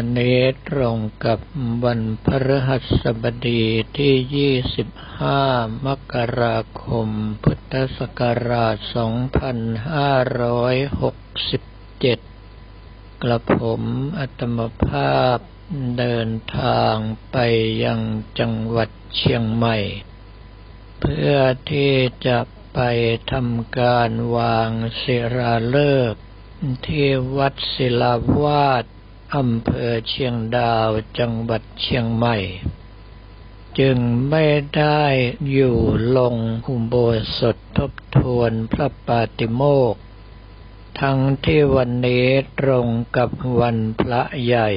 วันนี้ตรงกับวันพฤหัสบดีที่ 25 มกราคม พุทธศักราช 2567 กระผมอัตมภาพเดินทางไปยังจังหวัดเชียงใหม่ เพื่อที่จะไปทำการวางศิราฤกษ์ที่วัดศิลาวาส อำเภอเชียงดาวจังหวัดเชียงใหม่ จึงไม่ได้อยู่ลงอุโบสถทบทวนพระปาติโมกทั้งที่วันนี้ตรงกับวันพระใหญ่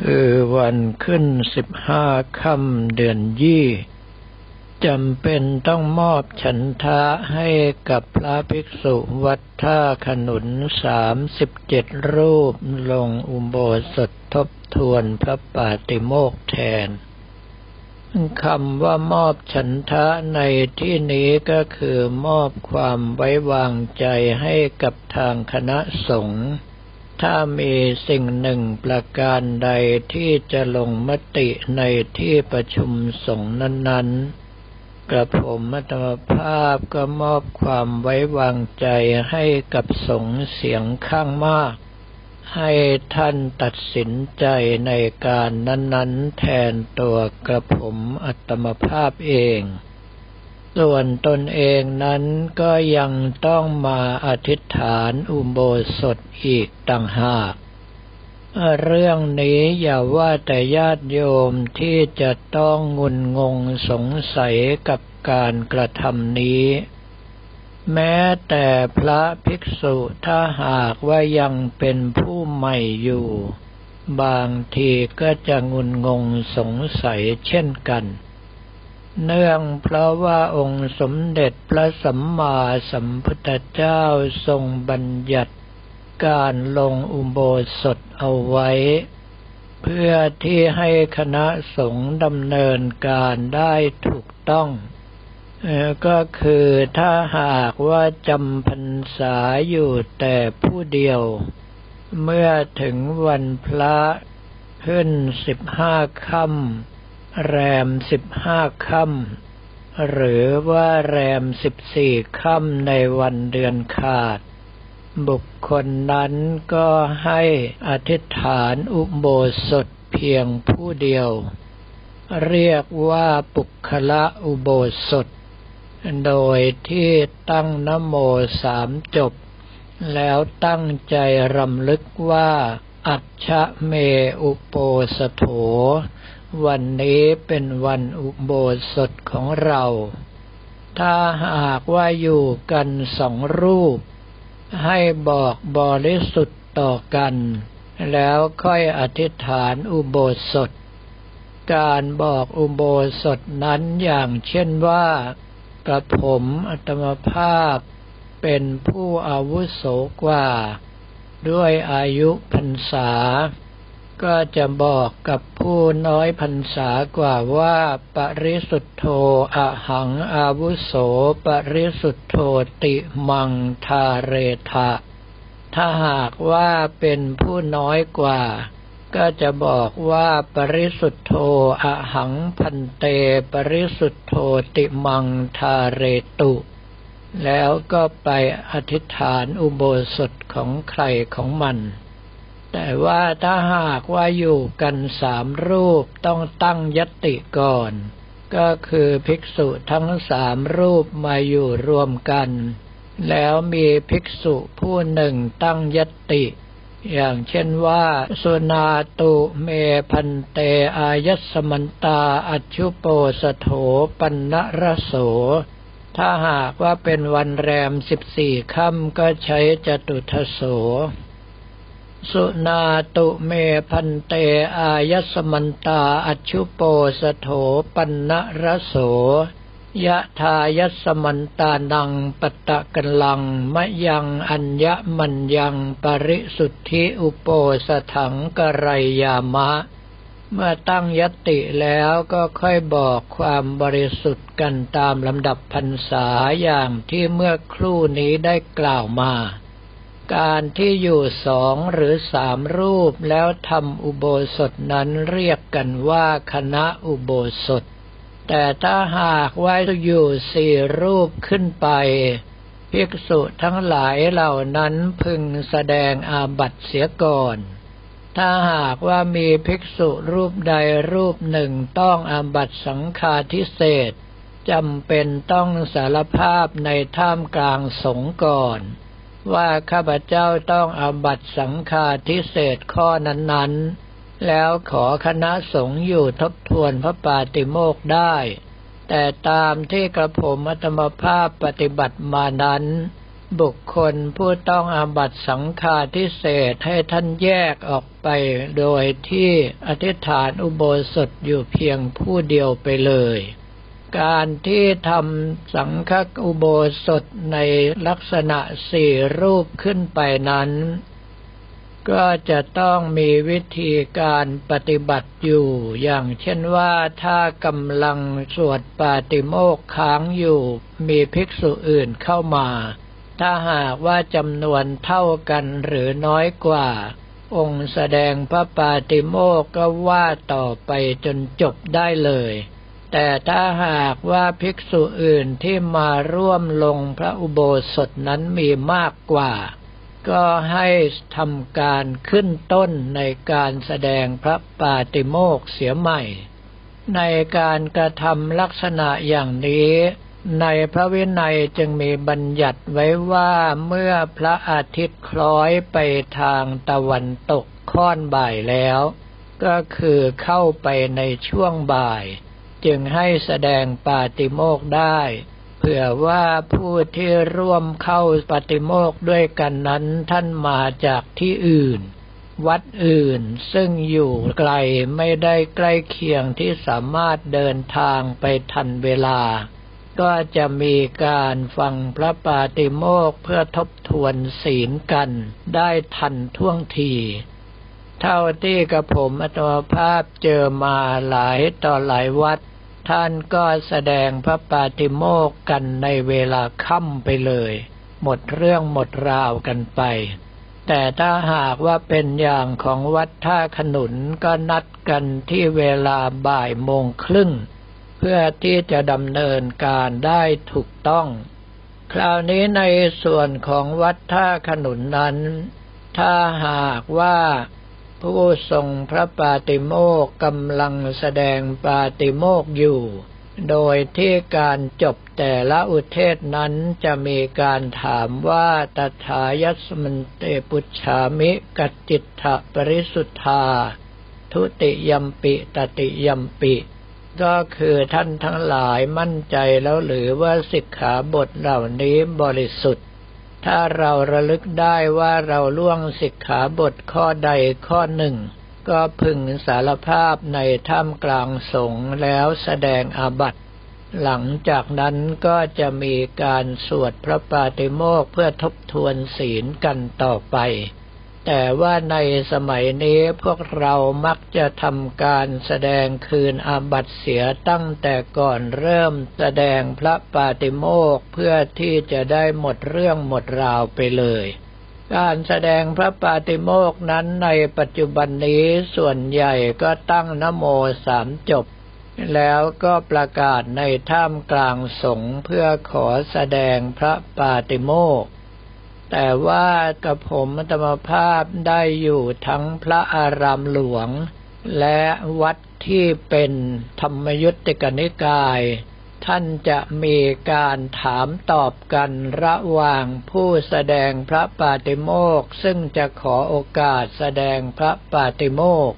คือวันขึ้นสิบห้าค่ำเดือนยี่ จำเป็นต้องมอบฉันทะให้กับพระภิกษุวัดท่าขนุนสามสิบเจ็ดรูปลงอุโบสถทบทวนพระปาติโมกแทนคำว่ามอบฉันทะในที่นี้ก็คือมอบความไว้วางใจให้กับทางคณะสงฆ์ถ้ามีสิ่งหนึ่งประการใดที่จะลงมติในที่ประชุมสงฆ์นั้นๆ กระผมมัตมภาพก็มอบความไว้วางใจให้กับสงเสียงข้างมาก ให้ท่านตัดสินใจในการนั้นๆ แทนตัวกระผมอัตมภาพเอง ส่วนตนเองนั้นก็ยังต้องมาอธิษฐานอุโบสถอีกต่างหาก เรื่องนี้อย่าว่าแต่ญาติโยมที่จะต้องงุนงงสงสัยกับการกระทำนี้ แม้แต่พระภิกษุถ้าหากว่ายังเป็นผู้ใหม่อยู่ บางทีก็จะงุนงงสงสัยเช่นกัน เนื่องเพราะว่าองค์สมเด็จพระสัมมาสัมพุทธเจ้าทรงบัญญัติ การลงอุโบสถเอาไว้ เพื่อที่ให้คณะสงฆ์ดำเนินการได้ถูกต้อง ก็คือถ้าหากว่าจำพรรษาอยู่แต่ผู้เดียว เมื่อถึงวันพระขึ้นสิบห้าค่ำแรมสิบห้าค่ำหรือว่าแรมสิบสี่ค่ำในวันเดือนขาด บุคคลนั้นก็ให้อธิษฐานอุโบสถเพียงผู้เดียว เรียกว่าปุคละอุโบสถ โดยที่ตั้งนโมสามจบ แล้วตั้งใจรำลึกว่า อัจฉเมอุโปสโถ วันนี้เป็นวันอุโบสถของเรา ถ้าหากว่าอยู่กันสองรูป ให้บอกบริสุทธิ์ต่อกัน แล้วค่อยอธิษฐานอุโบสถ การบอกอุโบสถนั้นอย่างเช่นว่ากระผมอัตมภาพเป็นผู้อาวุโสกว่า ด้วยอายุพรรษา ก็จะบอกกับผู้น้อยพรรษากว่าว่า ปริสุทธโธอะหังอาวุโส ปริสุทธโธติมังทาเรทะ ถ้าหากว่าเป็นผู้น้อยกว่า ก็จะบอกว่าปริสุทธโธอะหังพันเต ปริสุทธโธติมังทาเรตุ แล้วก็ไปอธิษฐานอุโบสถของใครของมัน แต่ว่าถ้าหากว่าอยู่กันสามรูปต้องตั้งยติก่อน ก็คือภิกษุทั้งสามรูปมาอยู่รวมกัน แล้วมีภิกษุผู้หนึ่งตั้งยติ อย่างเช่นว่าสุนาตุเมพันเตอายัสมันตาอัชุโปสโถปันนรโส ถ้าหากว่าเป็นวันแรมสิบสี่ค่ำก็ใช้จตุทโส สุนาตุเมพันเตอายสมันตาอัชุโปสโถปันนรโสยะทายสมันตานังปตะกันลังมะยังอัญญมัญยังปริสุทธิอุโปสถังกไรยามะ เมื่อตั้งยติแล้วก็ค่อยบอกความบริสุทธิ์กันตามลำดับพรรษาอย่างที่เมื่อครู่นี้ได้กล่าวมา การที่อยู่สองหรือสามรูปแล้วทำอุโบสถนั้นเรียกกันว่าคณะอุโบสถ แต่ถ้าหากว่าอยู่สี่รูปขึ้นไป ภิกษุทั้งหลายเหล่านั้นพึงแสดงอาบัติเสียก่อน ถ้าหากว่ามีภิกษุรูปใดรูปหนึ่งต้องอาบัติสังฆาทิเศษจำเป็นต้องสารภาพในท่ามกลางสงก่อน ว่าข้าพเจ้าต้องอาบัตสังฆาทิเศษข้อนั้นๆ แล้วขอคณะสงฆ์อยู่ทบทวนพระปาติโมกได้ แต่ตามที่กระผมอัตมภาพปฏิบัติมานั้น บุคคลผู้ต้องอาบัตสังฆาทิเศษให้ท่านแยกออกไป โดยที่อธิษฐานอุโบสถอยู่เพียงผู้เดียวไปเลย การที่ทำสังฆอุโบสถในลักษณะสี่รูปขึ้นไปนั้น ก็จะต้องมีวิธีการปฏิบัติอยู่ อย่างเช่นว่าถ้ากำลังสวดปาติโมกค้างอยู่ มีภิกษุอื่นเข้ามา ถ้าหากว่าจำนวนเท่ากันหรือน้อยกว่าองค์แสดงพระปาติโมกก็ว่าต่อไปจนจบได้เลย แต่ถ้าหากว่าภิกษุอื่นที่มาร่วมลงพระอุโบสถนั้นมีมากกว่า ก็ให้ทำการขึ้นต้นในการแสดงพระปาติโมกเสียใหม่ ในการกระทำลักษณะอย่างนี้ ในพระวินัยจึงมีบัญญัติไว้ว่าเมื่อพระอาทิตย์คล้อยไปทางตะวันตกค่อนบ่ายแล้ว ก็คือเข้าไปในช่วงบ่าย จึงให้แสดงปาติโมกได้ เผื่อว่าผู้ที่ร่วมเข้าปาติโมกด้วยกันนั้นท่านมาจากที่อื่น วัดอื่นซึ่งอยู่ไกลไม่ได้ใกล้เคียงที่สามารถเดินทางไปทันเวลา ก็จะมีการฟังพระปาติโมกเพื่อทบทวนศีลกันได้ทันท่วงทีเท่าที่กระผมอัตมภาพเจอมาหลายต่อหลายวัด ท่านก็แสดงพระปาติโมกกันในเวลาค่ำไปเลย หมดเรื่องหมดราวกันไป แต่ถ้าหากว่าเป็นอย่างของวัดท่าขนุนก็นัดกันที่เวลาบ่ายโมงครึ่ง เพื่อที่จะดำเนินการได้ถูกต้อง คราวนี้ในส่วนของวัดท่าขนุนนั้น ถ้าหากว่า ผู้ทรงพระปาติโมกกำลังแสดงปาติโมกอยู่ โดยที่การจบแต่ละอุเทศนั้นจะมีการถามว่าตถายัสมันเตปุชามิกัจจิตถปริสุทธา ทุติยมปิตติยมปิก็คือท่านทั้งหลายมั่นใจแล้วหรือว่าสิกขาบทเหล่านี้บริสุทธิ์ ถ้าเราระลึกได้ว่าเราล่วงสิกขาบทข้อใดข้อหนึ่ง ก็พึงสารภาพในถ้ำกลางสงแล้วแสดงอาบัติ หลังจากนั้นก็จะมีการสวดพระปาติโมกเพื่อทบทวนศีลกันต่อไป แต่ว่าในสมัยนี้พวกเรามักจะทำการแสดงคืนอาบัตเสียตั้งแต่ก่อนเริ่มแสดงพระปาติโมกเพื่อที่จะได้หมดเรื่องหมดราวไปเลย การแสดงพระปาติโมกนั้นในปัจจุบันนี้ส่วนใหญ่ก็ตั้งนโมสามจบ แล้วก็ประกาศในท่ามกลางสงฆ์เพื่อขอแสดงพระปาติโมก แต่ว่ากับผมธรรมภาพได้อยู่ทั้งพระอารามหลวง และวัดที่เป็นธรรมยุติกนิกาย ท่านจะมีการถามตอบกันระหว่างผู้แสดงพระปาติโมกซึ่งจะขอโอกาสแสดงพระปาติโมก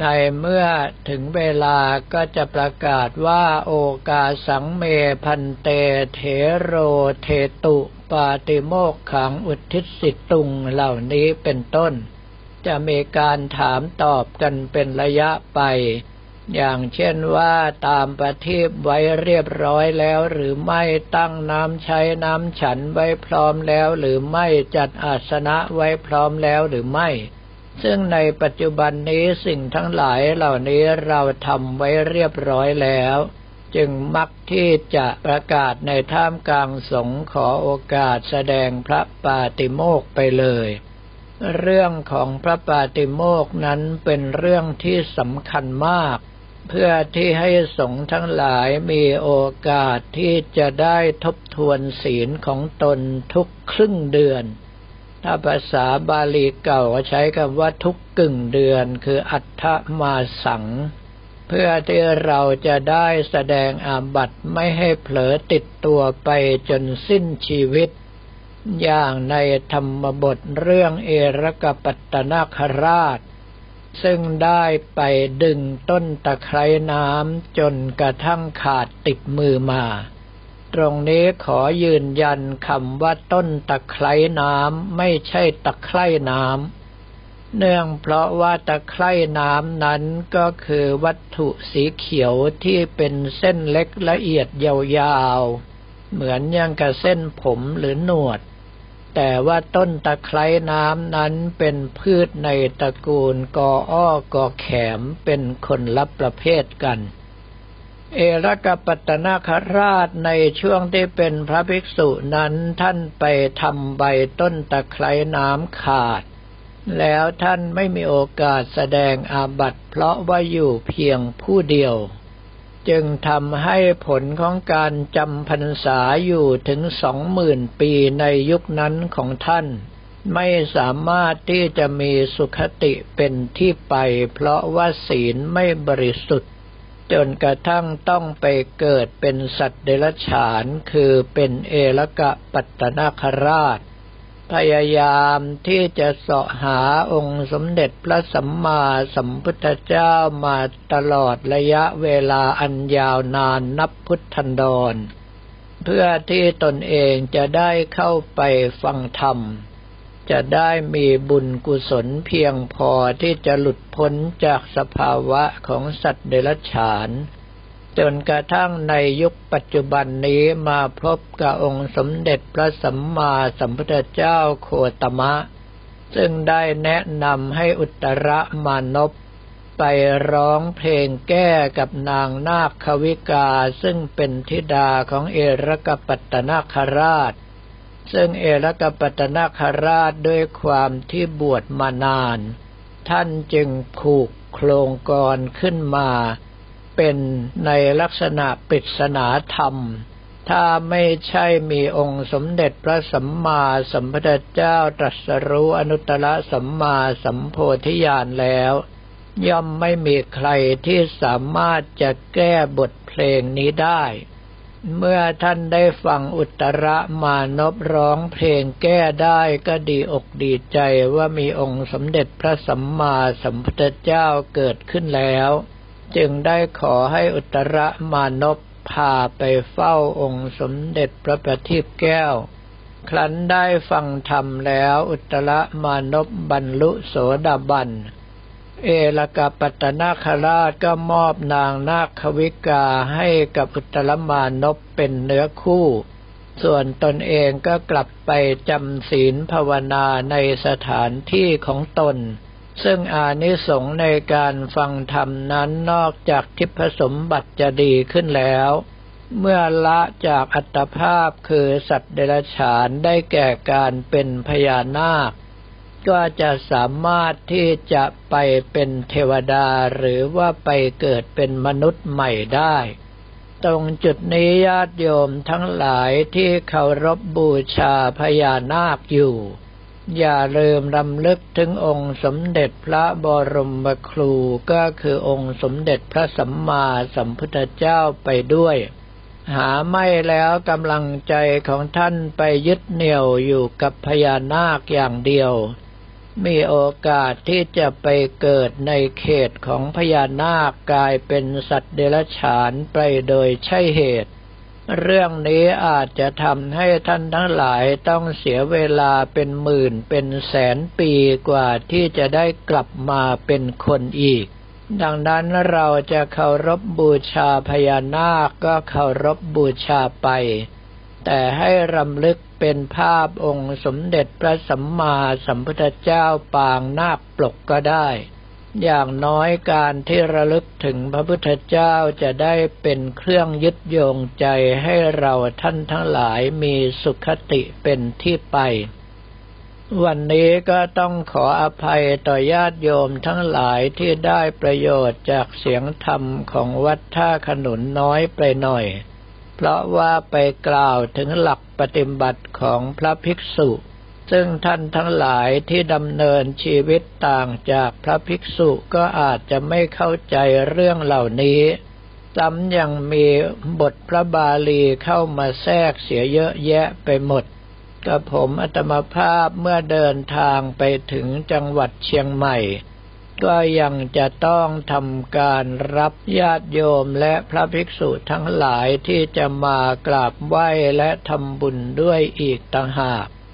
ในเมื่อถึงเวลาก็จะประกาศว่าโอกาสังเมพันเตเถโรเทตุ ปาติโมกขังอุทิศสิตุงเหล่านี้เป็นต้น จะมีการถามตอบกันเป็นระยะไป อย่างเช่นว่าตามประทีปไว้เรียบร้อยแล้วหรือไม่ตั้งน้ำใช้น้ำฉันไว้พร้อมแล้วหรือไม่จัดอาสนะไว้พร้อมแล้วหรือไม่ซึ่งในปัจจุบันนี้สิ่งทั้งหลายเหล่านี้เราทำไว้เรียบร้อยแล้ว จึงมักที่จะประกาศในท่ามกลางสงขอโอกาสแสดงพระปาติโมกไปเลย เรื่องของพระปาติโมกนั้นเป็นเรื่องที่สำคัญมาก เพื่อที่ให้สงฆ์ทั้งหลายมีโอกาสที่จะได้ทบทวนศีลของตนทุกครึ่งเดือนถ้าภาษาบาลีเก่าใช้คำว่าทุกกึ่งเดือนคืออัฏฐมาสังเพื่อที่เราจะได้แสดงอาบัติไม่ให้เผลอติดตัวไปจนสิ้นชีวิต อย่างในธรรมบทเรื่องเอรกปัตตนาคราช ซึ่งได้ไปดึงต้นตะไคร้น้ำจนกระทั่งขาดติดมือมา ตรงนี้ขอยืนยันคำว่าต้นตะไคร้น้ำไม่ใช่ตะไคร่น้ำ เนื่องเพราะว่าตะไคร่น้ำนั้นก็คือวัตถุสีเขียวที่เป็นเส้นเล็กละเอียดยาวๆ เหมือนอยังกับเส้นผมหรือหนวด แต่ว่าต้นตะไคร่น้ำนั้นเป็นพืชในตระกูลกออ้อกอแขมเป็นคนละประเภทกัน เอรกปัตนาคราชในช่วงที่เป็นพระภิกษุนั้นท่านไปทำใบต้นตะไคร่น้ำขาด แล้วท่านไม่มีโอกาสแสดงอาบัติเพราะว่าอยู่เพียงผู้เดียว จึงทำให้ผลของการจำพรรษาอยู่ถึงสองหมื่นปีในยุคนั้นของท่าน ไม่สามารถที่จะมีสุขติเป็นที่ไป เพราะว่าศีลไม่บริสุทธิ์ จนกระทั่งต้องไปเกิดเป็นสัตว์เดรัจฉานคือเป็นเอลกะปัตตนาคราช พยายามที่จะเสาะหาองค์สมเด็จพระสัมมาสัมพุทธเจ้ามาตลอดระยะเวลาอันยาวนานนับพุทธันดร เพื่อที่ตนเองจะได้เข้าไปฟังธรรม จะได้มีบุญกุศลเพียงพอที่จะหลุดพ้นจากสภาวะของสัตว์เดรัจฉาน จนกระทั่งในยุคปัจจุบันนี้มาพบกับองค์สมเด็จพระสัมมาสัมพุทธเจ้าโคตมะ ซึ่งได้แนะนำให้อุตรมานพไปร้องเพลงแก้กับนางนาคควิกาซึ่งเป็นธิดาของเอรกปัตตนาคราช ซึ่งเอรกปัตตนาคราชด้วยความที่บวชมานาน ท่านจึงผูกโครงกรขึ้นมา เป็นในลักษณะปริศนาธรรม ถ้าไม่ใช่มีองค์สมเด็จพระสัมมาสัมพุทธเจ้าตรัสรู้อนุตตรสัมมาสัมโพธิญาณแล้ว ย่อมไม่มีใครที่สามารถจะแก้บทเพลงนี้ได้ เมื่อท่านได้ฟังอุตรมานพร้องเพลงแก้ได้ก็ดีอกดีใจว่ามีองค์สมเด็จพระสัมมาสัมพุทธเจ้าเกิดขึ้นแล้ว จึงได้ขอให้อุตรมานพพาไปเฝ้าองค์สมเด็จพระประทีปแก้ว ครั้นได้ฟังธรรมแล้วอุตรมานพบรรลุโสดาบัน เอลกาปัตนาคราชก็มอบนางนาควิกาให้กับอุตรมานพเป็นเนื้อคู่ ส่วนตนเองก็กลับไปจำศีลภาวนาในสถานที่ของตน ซึ่งอานิสงส์ในการฟังธรรมนั้นนอกจากทิพสมบัติจะดีขึ้นแล้ว เมื่อละจากอัตภาพคือสัตว์เดรัจฉานได้แก่การเป็นพญานาค ก็จะสามารถที่จะไปเป็นเทวดาหรือว่าไปเกิดเป็นมนุษย์ใหม่ได้ ตรงจุดนี้ญาติโยมทั้งหลายที่เคารพบบูชาพญานาคอยู่ อย่าลืมรำลึกถึงองค์สมเด็จพระบรมครูก็คือองค์สมเด็จพระสัมมาสัมพุทธเจ้าไปด้วย หาไม่แล้วกำลังใจของท่านไปยึดเหนี่ยวอยู่กับพญานาคอย่างเดียว มีโอกาสที่จะไปเกิดในเขตของพญานาคกลายเป็นสัตว์เดรัจฉานไปโดยใช่เหตุ เรื่องนี้อาจจะทำให้ท่านทั้งหลายต้องเสียเวลาเป็นหมื่นเป็นแสนปีกว่าที่จะได้กลับมาเป็นคนอีก ดังนั้นเราจะเคารพบบูชาพญานาคก็เคารพบบูชาไป แต่ให้รำลึกเป็นภาพองค์สมเด็จพระสัมมาสัมพุทธเจ้าปางนาคปลกก็ได้ อย่างน้อยการที่ระลึกถึงพระพุทธเจ้าจะได้เป็นเครื่องยึดโยงใจให้เราท่านทั้งหลายมีสุขติเป็นที่ไป วันนี้ก็ต้องขออภัยต่อญาติโยมทั้งหลายที่ได้ประโยชน์จากเสียงธรรมของวัดท่าขนุนน้อยไปหน่อย เพราะว่าไปกล่าวถึงหลักปฏิบัติของพระภิกษุ ซึ่งท่านทั้งหลายที่ดำเนินชีวิตต่างจากพระภิกษุก็อาจจะไม่เข้าใจเรื่องเหล่านี้ซ้ำยังมีบทพระบาลีเข้ามาแทรกเสียเยอะแยะไปหมดกับผมอัตมภาพเมื่อเดินทางไปถึงจังหวัดเชียงใหม่ ก็ยังจะต้องทำการรับญาติโยมและพระภิกษุทั้งหลายที่จะมากราบไหว้และทำบุญด้วยอีกต่างหาก